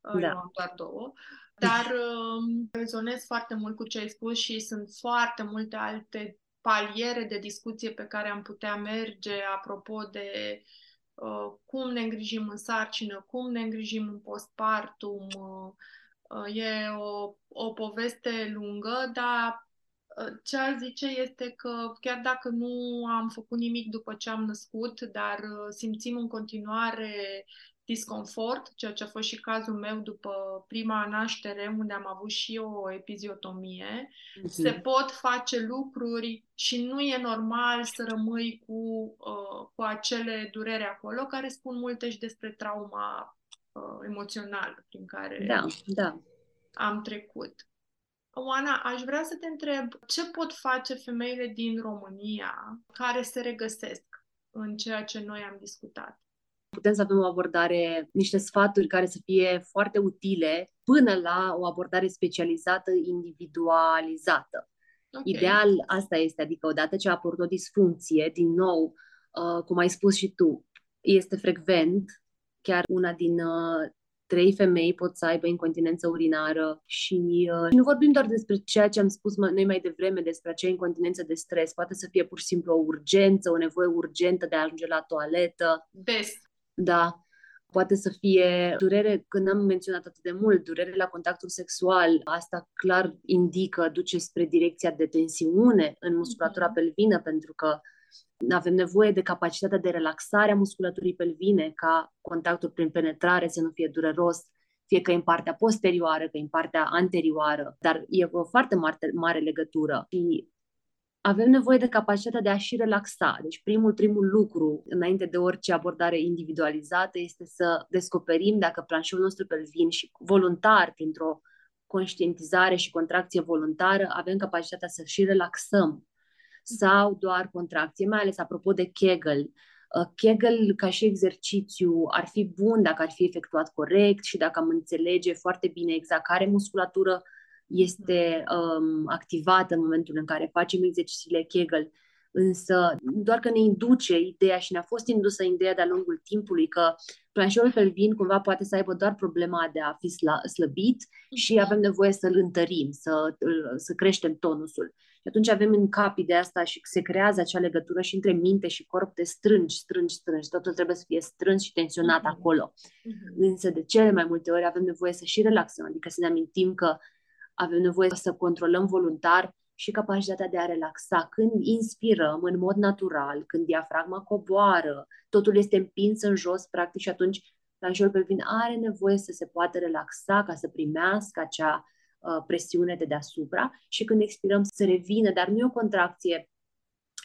Uh, da. Eu am doar două. Dar um, rezonez foarte mult cu ce ai spus și sunt foarte multe alte paliere de discuție pe care am putea merge apropo de uh, cum ne îngrijim în sarcină, cum ne îngrijim în postpartum. Uh, uh, e o, o poveste lungă, dar uh, ce aș zice este că chiar dacă nu am făcut nimic după ce am născut, dar uh, simțim în continuare disconfort, ceea ce a fost și cazul meu după prima naștere, unde am avut și o epiziotomie. Mm-hmm. Se pot face lucruri și nu e normal să rămâi cu, uh, cu acele durere acolo, care spun multe și despre trauma uh, emoțională prin care da, da. am trecut. Oana, aș vrea să te întreb ce pot face femeile din România care se regăsesc în ceea ce noi am discutat? Putem să avem o abordare, niște sfaturi care să fie foarte utile până la o abordare specializată, individualizată. Okay. Ideal asta este, adică odată ce a apărut o disfuncție, din nou, uh, cum ai spus și tu, este frecvent, chiar una din uh, trei femei pot să aibă incontinență urinară și uh, nu vorbim doar despre ceea ce am spus noi mai devreme, despre acea incontinență de stres. Poate să fie pur și simplu o urgență, o nevoie urgentă de a ajunge la toaletă. Des. Da, poate să fie durere, când am menționat atât de mult, durere la contactul sexual, asta clar indică, duce spre direcția de tensiune în musculatura mm-hmm. pelvină, pentru că avem nevoie de capacitatea de relaxare a musculaturii pelvine ca contactul prin penetrare să nu fie dureros, fie că în partea posterioară, că în partea anterioară, dar e o foarte mare, mare legătură. Și avem nevoie de capacitatea de a și relaxa. Deci primul, primul lucru, înainte de orice abordare individualizată, este să descoperim dacă planșeul nostru pelvin și voluntar, printr-o conștientizare și contracție voluntară, avem capacitatea să și relaxăm sau doar contracție, mai ales apropo de Kegel. Uh, Kegel ca și exercițiu ar fi bun dacă ar fi efectuat corect și dacă am înțelege foarte bine exact care musculatură este um, activată în momentul în care facem exercițiile Kegel, însă doar că ne induce ideea și ne-a fost indusă ideea de-a lungul timpului că planșeul pelvin cumva poate să aibă doar problema de a fi slăbit și mhm. avem nevoie să-l întărim, să, să creștem tonusul. Și atunci avem în cap ideea asta și se creează acea legătură și între minte și corp de strângi, strângi, strângi. Totul trebuie să fie strâns și tensionat uh-huh. acolo. Uh-huh. Însă de cele mai multe ori avem nevoie să și relaxăm, adică să ne amintim că avem nevoie să controlăm voluntar și capacitatea de a relaxa. Când inspirăm în mod natural, când diafragma coboară, totul este împins în jos, practic, și atunci planșorul pelvin are nevoie să se poată relaxa ca să primească acea uh, presiune de deasupra și când expirăm să revină, dar nu e o contracție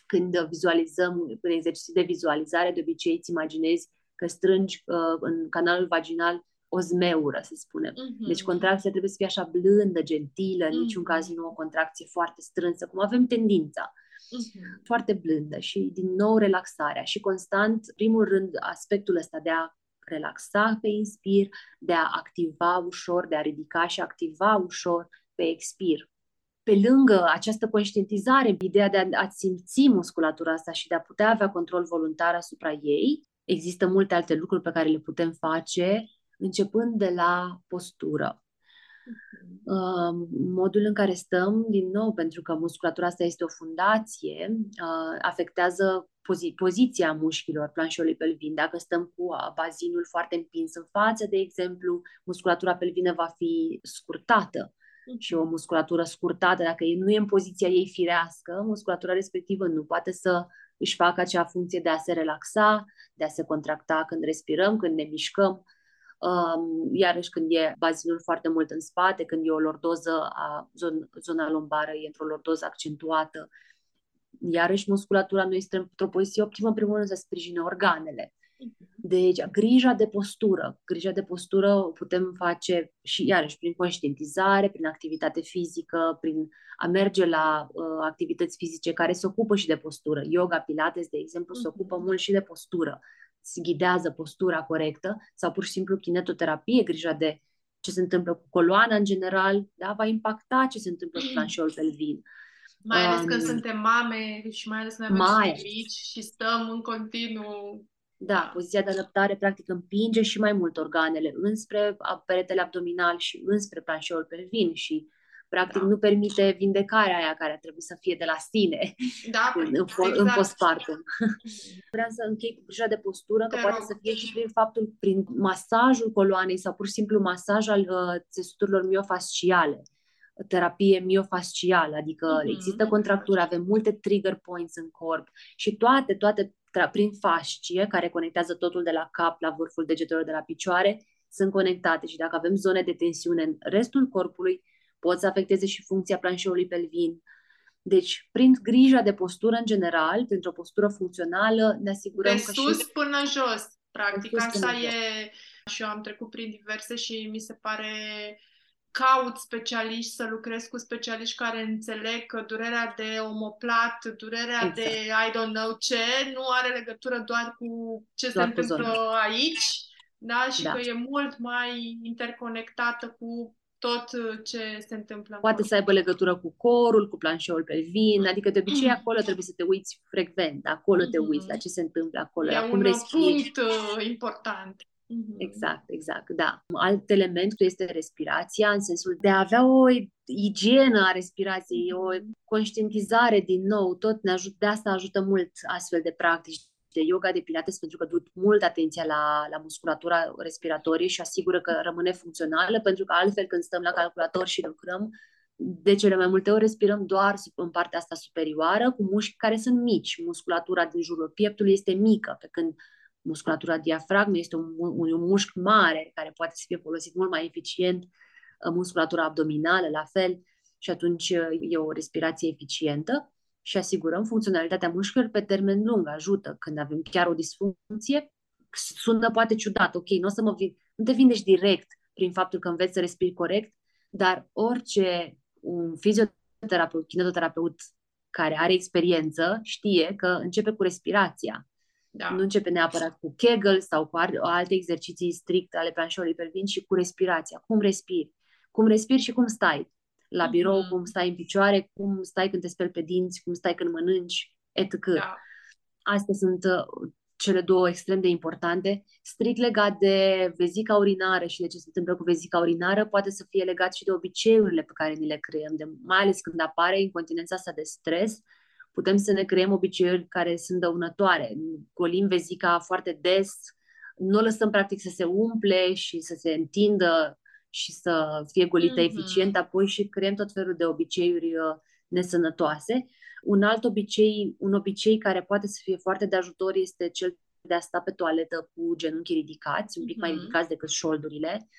când vizualizăm, în exerciții de vizualizare, de obicei îți imaginezi că strângi uh, în canalul vaginal o zmeură, să spunem. Uh-huh. Deci contracția trebuie să fie așa blândă, gentilă, în uh-huh. niciun caz nu o contracție foarte strânsă, cum avem tendința. Uh-huh. Foarte blândă și din nou relaxarea și constant, primul rând, aspectul ăsta de a relaxa pe inspir, de a activa ușor, de a ridica și activa ușor pe expir. Pe lângă această conștientizare, ideea de a, a simți musculatura asta și de a putea avea control voluntar asupra ei, există multe alte lucruri pe care le putem face începând de la postură. Uh, modul în care stăm, din nou, pentru că musculatura asta este o fundație, uh, afectează pozi- poziția mușchilor planșului pelvin. Dacă stăm cu uh, bazinul foarte împins în față, de exemplu, musculatura pelvină va fi scurtată. Și o musculatură scurtată, dacă nu e în poziția ei firească, musculatura respectivă nu poate să își facă acea funcție de a se relaxa, de a se contracta când respirăm, când ne mișcăm Um, iarăși când e bazinul foarte mult în spate, când e o lordoză, a zon, zona lombară e într-o lordoză accentuată, iarăși musculatura nu este într-o poziție optimă, în primul rând să sprijine organele. Deci, grija de postură. Grija de postură o putem face și, iarăși, prin conștientizare, prin activitate fizică, prin a merge la uh, activități fizice care se ocupă și de postură. Yoga, Pilates, de exemplu, se ocupă mult și de postură îți ghidează postura corectă sau pur și simplu kinetoterapie, grija de ce se întâmplă cu coloana în general, da, va impacta ce se întâmplă cu planșeul pelvin. Mai ales um, când suntem mame și mai ales când avem mai mici și stăm în continuu. Da, poziția de adaptare practic împinge și mai mult organele înspre peretele abdominal și înspre planșeul pelvin și practic da. nu permite vindecarea aia care trebuie să fie de la sine da, în, în, exact. în postpartum. Vreau să închei cu grija de postură, că poate să fie și prin faptul, prin masajul coloanei sau pur și simplu masaj al uh, țesuturilor miofasciale terapie miofascială, adică uh-huh. există contracturi, avem multe trigger points în corp și toate, toate tra- prin fascie, care conectează totul de la cap la vârful degetelor de la picioare, sunt conectate și dacă avem zone de tensiune în restul corpului, pot să afecteze și funcția planșeului pelvin. Deci, prin grija de postură în general, printr-o postură funcțională, ne asigurăm de că sus și... până jos. Practic, asta e... Și eu am trecut prin diverse și mi se pare caut specialiști, să lucrez cu specialiști care înțeleg că durerea de omoplat, durerea exact. de I don't know ce, nu are legătură doar cu ce doar se întâmplă aici, da? și da. că e mult mai interconectată cu tot ce se întâmplă. Poate să aibă legătură cu corul, cu planșeul pelvin, adică de obicei acolo trebuie să te uiți frecvent, acolo te uiți la ce se întâmplă acolo, e la cum un respiri. punct uh, important. Mm-hmm. Exact, exact, da. Alt element este respirația, în sensul de a avea o igienă a respirației, o mm-hmm. conștientizare din nou, tot ne ajută, de asta ajută mult astfel de practici de yoga, de pilates, pentru că duc mult atenția la, la musculatura respiratorie și asigură că rămâne funcțională, pentru că altfel când stăm la calculator și lucrăm, de cele mai multe ori respirăm doar în partea asta superioară, cu mușchi care sunt mici. Musculatura din jurul pieptului este mică, pe când musculatura diafragmei este un, un, un mușchi mare care poate să fie folosit mult mai eficient, uh, musculatura abdominală la fel și atunci uh, e o respirație eficientă și asigurăm funcționalitatea mușchilor pe termen lung, ajută când avem chiar o disfuncție, sună poate ciudat, ok, nu o să mă vin, nu te vindești direct prin faptul că înveți să respiri corect, dar orice un fizioterapeut, kinetoterapeut care are experiență știe că începe cu respirația da. Nu începe neapărat cu Kegel sau cu alte exerciții strict ale planșului pelvin, și cu respirația. Cum respiri? Cum respiri și cum stai? La birou, mm-hmm. cum stai în picioare, cum stai când te speli pe dinți, cum stai când mănânci, etc. Da. Astea sunt uh, cele două extrem de importante. Strict legat de vezica urinară și de ce se întâmplă cu vezica urinară, poate să fie legat și de obiceiurile pe care ni le creăm, de, mai ales când apare incontinența asta de stres, putem să ne creăm obiceiuri care sunt dăunătoare. Golim vezica foarte des, nu o lăsăm practic să se umple și să se întindă și să fie golită mm-hmm. eficient, apoi și creăm tot felul de obiceiuri uh, nesănătoase. Un alt obicei, un obicei care poate să fie foarte de ajutor este cel de a sta pe toaletă cu genunchii ridicați, un pic mm-hmm. mai ridicați decât șoldurile.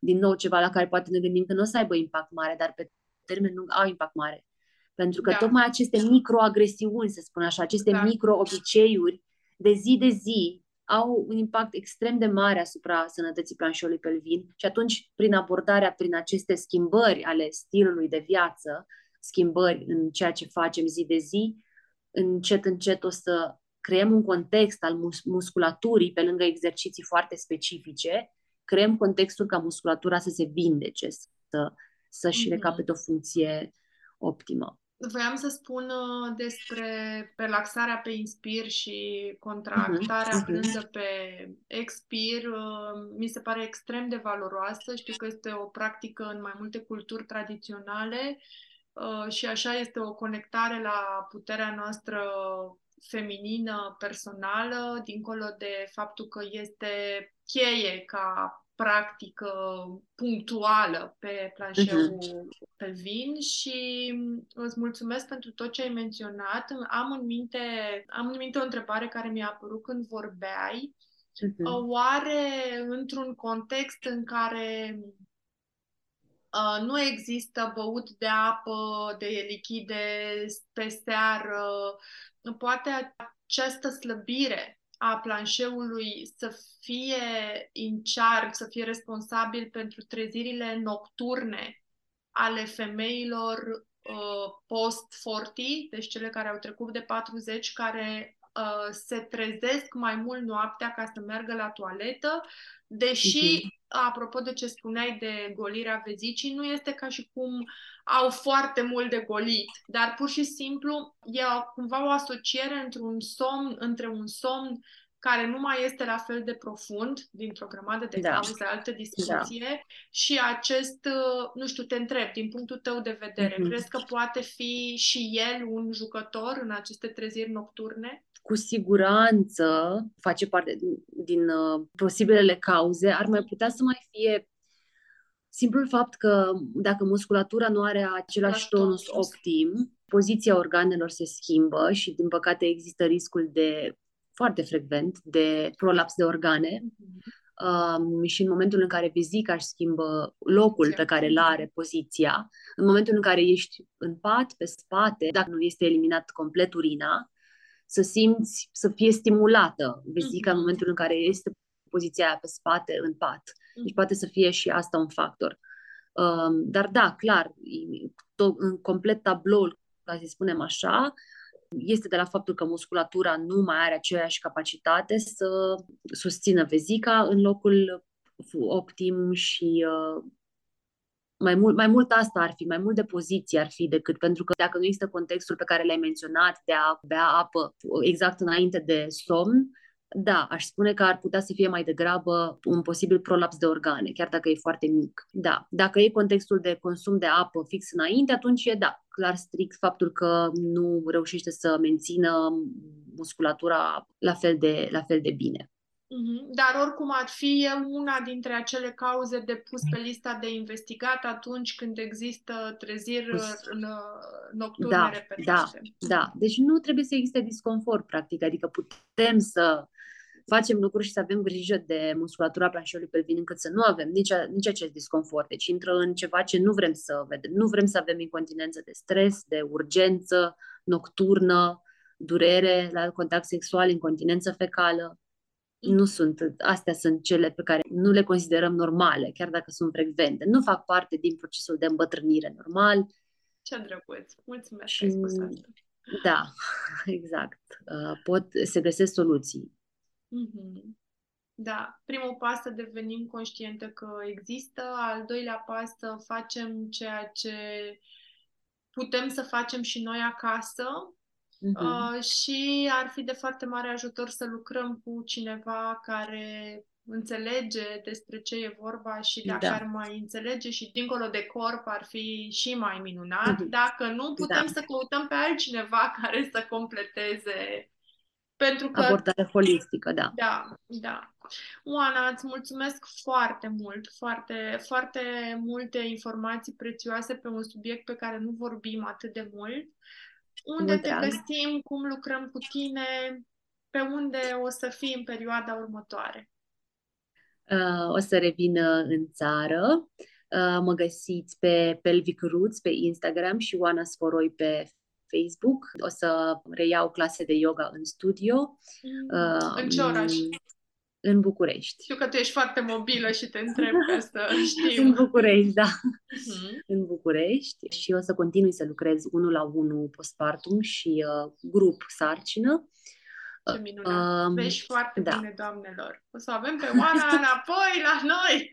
Din nou, ceva la care poate ne gândim că nu o să aibă impact mare, dar pe termen lung au impact mare. Pentru că da. tocmai aceste microagresiuni, să spun așa, aceste da. micro-obiceiuri de zi de zi au un impact extrem de mare asupra sănătății planșului pelvin și atunci, prin abordarea, prin aceste schimbări ale stilului de viață, schimbări în ceea ce facem zi de zi, încet, încet o să creăm un context al mus- musculaturii pe lângă exerciții foarte specifice, creăm contextul ca musculatura să se vindece, să, să-și mm-hmm. recapete o funcție optimă. Voiam să spun uh, despre relaxarea pe inspir și contractarea uh-huh. blândă pe expir. Uh, mi se pare extrem de valoroasă. Știu că este o practică în mai multe culturi tradiționale uh, și așa este o conectare la puterea noastră feminină, personală, dincolo de faptul că este cheie ca practică punctuală pe planșeul uh-huh. pelvin și îți mulțumesc pentru tot ce ai menționat. Am în minte, am în minte o întrebare care mi-a apărut când vorbeai. Uh-huh. Oare într-un context în care uh, nu există băut de apă, de lichide pe seară, poate această slăbire a planșeului să fie in charge, să fie responsabil pentru trezirile nocturne ale femeilor uh, post-40, deci cele care au trecut de 40, care uh, se trezesc mai mult noaptea ca să meargă la toaletă, deși, uh-huh. Apropo de ce spuneai de golirea vezicii, nu este ca și cum au foarte mult de golit, dar pur și simplu e cumva o asociere între un somn, între un somn care nu mai este la fel de profund, dintr-o grămadă de da. cauze, altă discuție, da. și acest, uh, nu știu, te întreb, din punctul tău de vedere, mm-hmm. crezi că poate fi și el un jucător în aceste treziri nocturne? Cu siguranță face parte din, din uh, posibilele cauze. Ar mai putea să mai fie simplul fapt că dacă musculatura nu are același tonus optim, poziția organelor se schimbă și, din păcate, există riscul de foarte frecvent de prolaps de organe um, și în momentul în care vezica își schimbă locul pe care îl are, poziția, în momentul în care ești în pat, pe spate, dacă nu este eliminat complet urina, să simți, să fie stimulată vezica în mhm. momentul în care este poziția aia pe spate, în pat. Deci mhm. poate să fie și asta un factor. Um, dar da, clar, tot, în complet tabloul, ca să spunem așa, este de la faptul că musculatura nu mai are aceeași capacitate să susțină vezica în locul optim și uh, mai mult, mai mult asta ar fi, mai mult de poziție ar fi decât, pentru că dacă nu există contextul pe care l-ai menționat de a bea apă exact înainte de somn, da, aș spune că ar putea să fie mai degrabă un posibil prolaps de organe, chiar dacă e foarte mic. Da, dacă e contextul de consum de apă fix înainte, atunci e da, clar strict faptul că nu reușește să mențină musculatura la fel de, la fel de bine. Mhm. Dar oricum ar fi una dintre acele cauze de pus pe lista de investigat atunci când există treziri în nocturne da, repetate. Da, da. Deci nu trebuie să existe disconfort, practic. Adică putem să facem lucruri și să avem grijă de musculatura planșului pelvin încât să nu avem nici, nici acest disconfort. Deci intră în ceva ce nu vrem să vedem. Nu vrem să avem incontinență de stres, de urgență, nocturnă, durere la contact sexual, incontinență fecală. Nu sunt, astea sunt cele pe care nu le considerăm normale, chiar dacă sunt frecvente. Nu fac parte din procesul de îmbătrânire normal. Ce drăguț! Mulțumesc și, că ai spus asta. Da, exact. Uh, pot, se găsesc soluții. Mm-hmm. Da, primul pas să devenim conștiente că există, al doilea pas să facem ceea ce putem să facem și noi acasă mm-hmm. uh, și ar fi de foarte mare ajutor să lucrăm cu cineva care înțelege despre ce e vorba și dacă da. ar mai înțelege și dincolo de corp ar fi și mai minunat. Mm-hmm. Dacă nu, putem da. să căutăm pe altcineva care să completeze pentru că... Abordare holistică, da. Da, da. Oana, îți mulțumesc foarte mult, foarte, foarte multe informații prețioase pe un subiect pe care nu vorbim atât de mult. Unde te găsim, cum lucrăm cu tine, pe unde o să fii în perioada următoare? Uh, o să revin în țară. Uh, mă găsiți pe Pelvic Roots pe Instagram și Oana Sforoi pe Facebook. O să reiau clase de yoga în studio. Mm. Uh, în ce oraș? În București. Știu că tu ești foarte mobilă și te întreb ca să știu. în București, da. Uh-huh. În București și o să continui să lucrez unul la unul postpartum și uh, grup sarcină. Ce minunat! Um, Vești foarte da. bine, doamnelor! O să avem pe Oana înapoi la noi!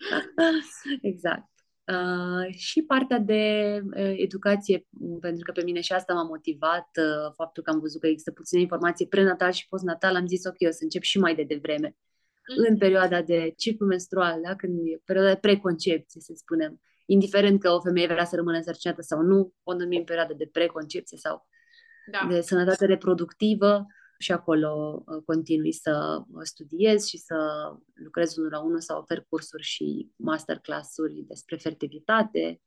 exact. Uh, și partea de uh, educație, pentru că pe mine și asta m-a motivat, uh, faptul că am văzut că există puține informații prenatal și postnatal, am zis ok, o să încep și mai de devreme, mm. în perioada de ciclu menstrual, da? când e perioada de preconcepție, să spunem. Indiferent că o femeie vrea să rămână însărcinată sau nu, o numim perioada de preconcepție sau da. de sănătate reproductivă și acolo uh, continui să uh, studiez și să lucrez unul la unul, să ofer cursuri și masterclass-uri despre fertilitate,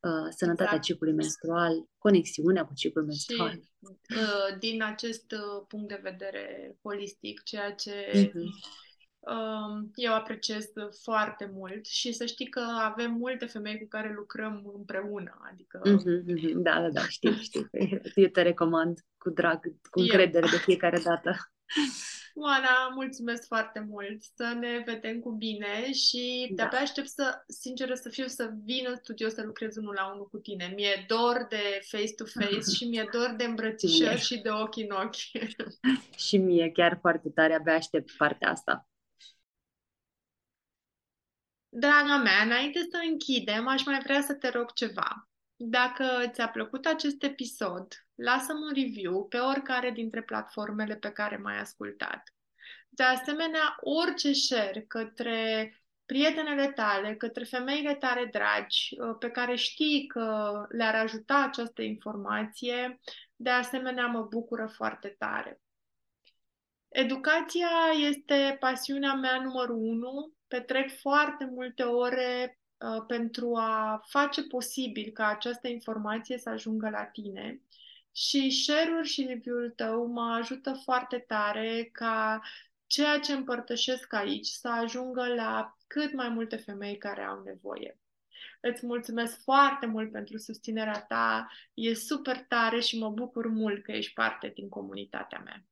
uh, sănătatea exact. ciclului menstrual, conexiunea cu ciclul menstrual. Și din acest punct de vedere holistic, ceea ce mm-hmm Um, eu apreciez foarte mult și să știi că avem multe femei cu care lucrăm împreună. Adică... Mm-hmm, da, da, da, știu, știu. Eu te recomand cu drag, cu încredere de fiecare dată. Oana, mulțumesc foarte mult! Să ne vedem cu bine și da. de-abia aștept să, sinceră să fiu, să vin în studio să lucrez unul la unul cu tine. Mi-e dor de face-to-face și mi-e dor de îmbrățișări și de ochi în ochi. și mie chiar foarte tare, abia aștept partea asta. Draga mea, înainte să închidem, aș mai vrea să te rog ceva. Dacă ți-a plăcut acest episod, lasă-mi un review pe oricare dintre platformele pe care m-ai ascultat. De asemenea, orice share către prietenele tale, către femeile tale dragi, uh, pe care știi că le-ar ajuta această informație, de asemenea mă bucură foarte tare. Educația este pasiunea mea numărul unu. Petrec foarte multe ore uh, pentru a face posibil ca această informație să ajungă la tine. Și share-ul și review-ul tău mă ajută foarte tare ca ceea ce împărtășesc aici să ajungă la cât mai multe femei care au nevoie. Îți mulțumesc foarte mult pentru susținerea ta, e super tare și mă bucur mult că ești parte din comunitatea mea.